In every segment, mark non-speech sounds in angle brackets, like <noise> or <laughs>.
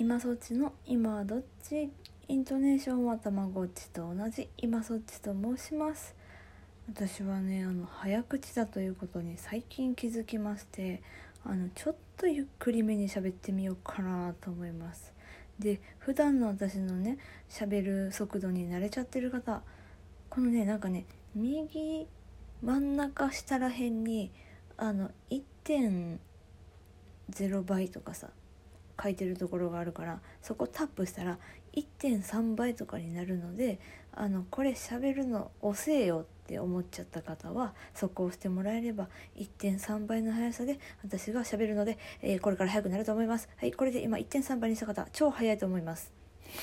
今そっちの今はどっち？イントネーションはたまごっちと同じ今そっちと申します。私はねあの早口だということに最近気づきましてあのちょっとゆっくりめに喋ってみようかなと思います。で普段の私のね喋る速度に慣れちゃってる方このねなんかね右真ん中下らへんにあの1.0倍とかさ書いてるところがあるからそこタップしたら1.3倍とかになるのであのこれ喋るの遅えよって思っちゃった方はそこを押してもらえれば1.3倍の速さで私が喋るので、えー、これから速くなると思います。はいこれで今1.3倍にした方超速いと思います。<laughs>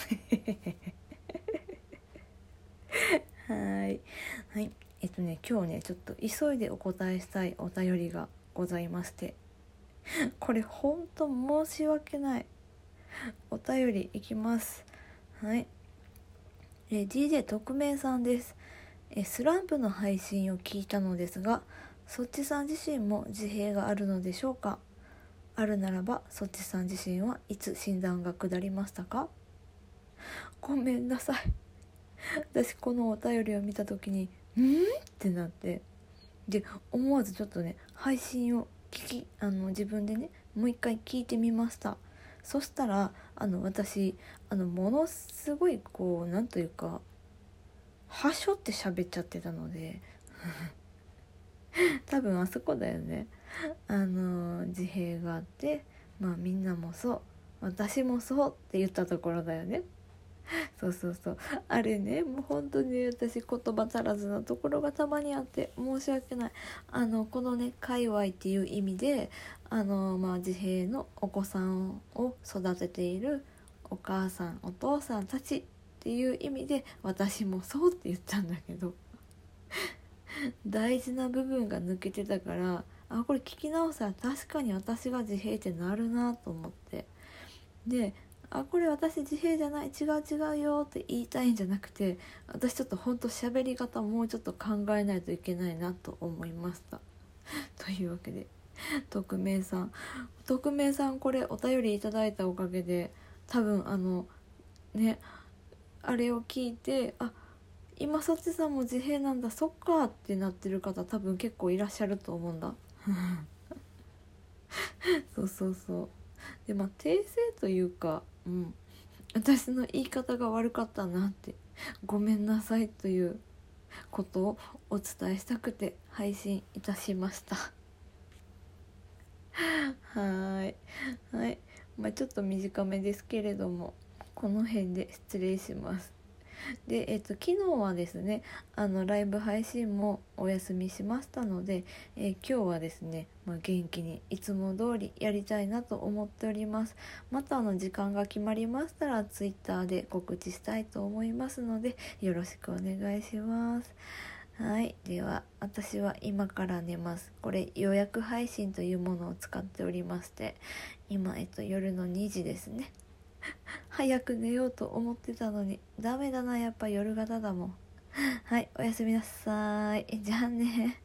はい。はい。えっとね今日ねちょっと急いでお答えしたいお便りがございまして。<laughs> これほんと申し訳ない。お便りいきます。はい。え DJ 特命さんです。えスランプの配信を聞いたのですがそっちさん自身も自閉があるのでしょうか？あるならばそっちさん自身はいつ診断が下りましたか？ごめんなさい。<laughs> 私このお便りを見た時に「ん?」ってなって。で思わずちょっとね配信を聞きあの自分でねもう一回聞いてみました。そしたらあの私あのものすごいこうなんというかはしょって喋っちゃってたので <laughs> 多分あそこだよね。あの自閉があってまあみんなもそう私もそうって言ったところだよね。<laughs> そうそうそう。あれねもう本当に私言葉足らずなところがたまにあって申し訳ない。あのこのね界隈っていう意味であのまあ自閉のお子さんを育てているお母さんお父さんたちっていう意味で私もそうって言ったんだけど。<laughs> 大事な部分が抜けてたからあこれ聞き直したら確かに私が自閉ってなるなと思って。であこれ私自閉じゃない。違う違うよって言いたいんじゃなくて私ちょっとほんと喋り方もうちょっと考えないといけないなと思いました。<laughs> というわけで匿名さん。匿名さんこれお便りいただいたおかげで多分あのねあれを聞いてあ今そっちさんも自閉なんだ。そっかってなってる方多分結構いらっしゃると思うんだ。<laughs> そうそうそう。でまあ訂正というかうん。私の言い方が悪かったなってごめんなさいということをお伝えしたくて配信いたしました。はい。はい。まあちょっと短めですけれどもこの辺で失礼します。<laughs> で、えっと、昨日はですねあのライブ配信もお休みしましたので、え、今日はですね、まあ、元気にいつも通りやりたいなと思っております。またあの時間が決まりましたら Twitter で告知したいと思いますのでよろしくお願いします。はいでは私は今から寝ます。これ予約配信というものを使っておりまして今、えっと、夜の2時ですね。早く寝ようと思ってたのに。ダメだなやっぱ夜型だもん。はいおやすみなさい。じゃあね。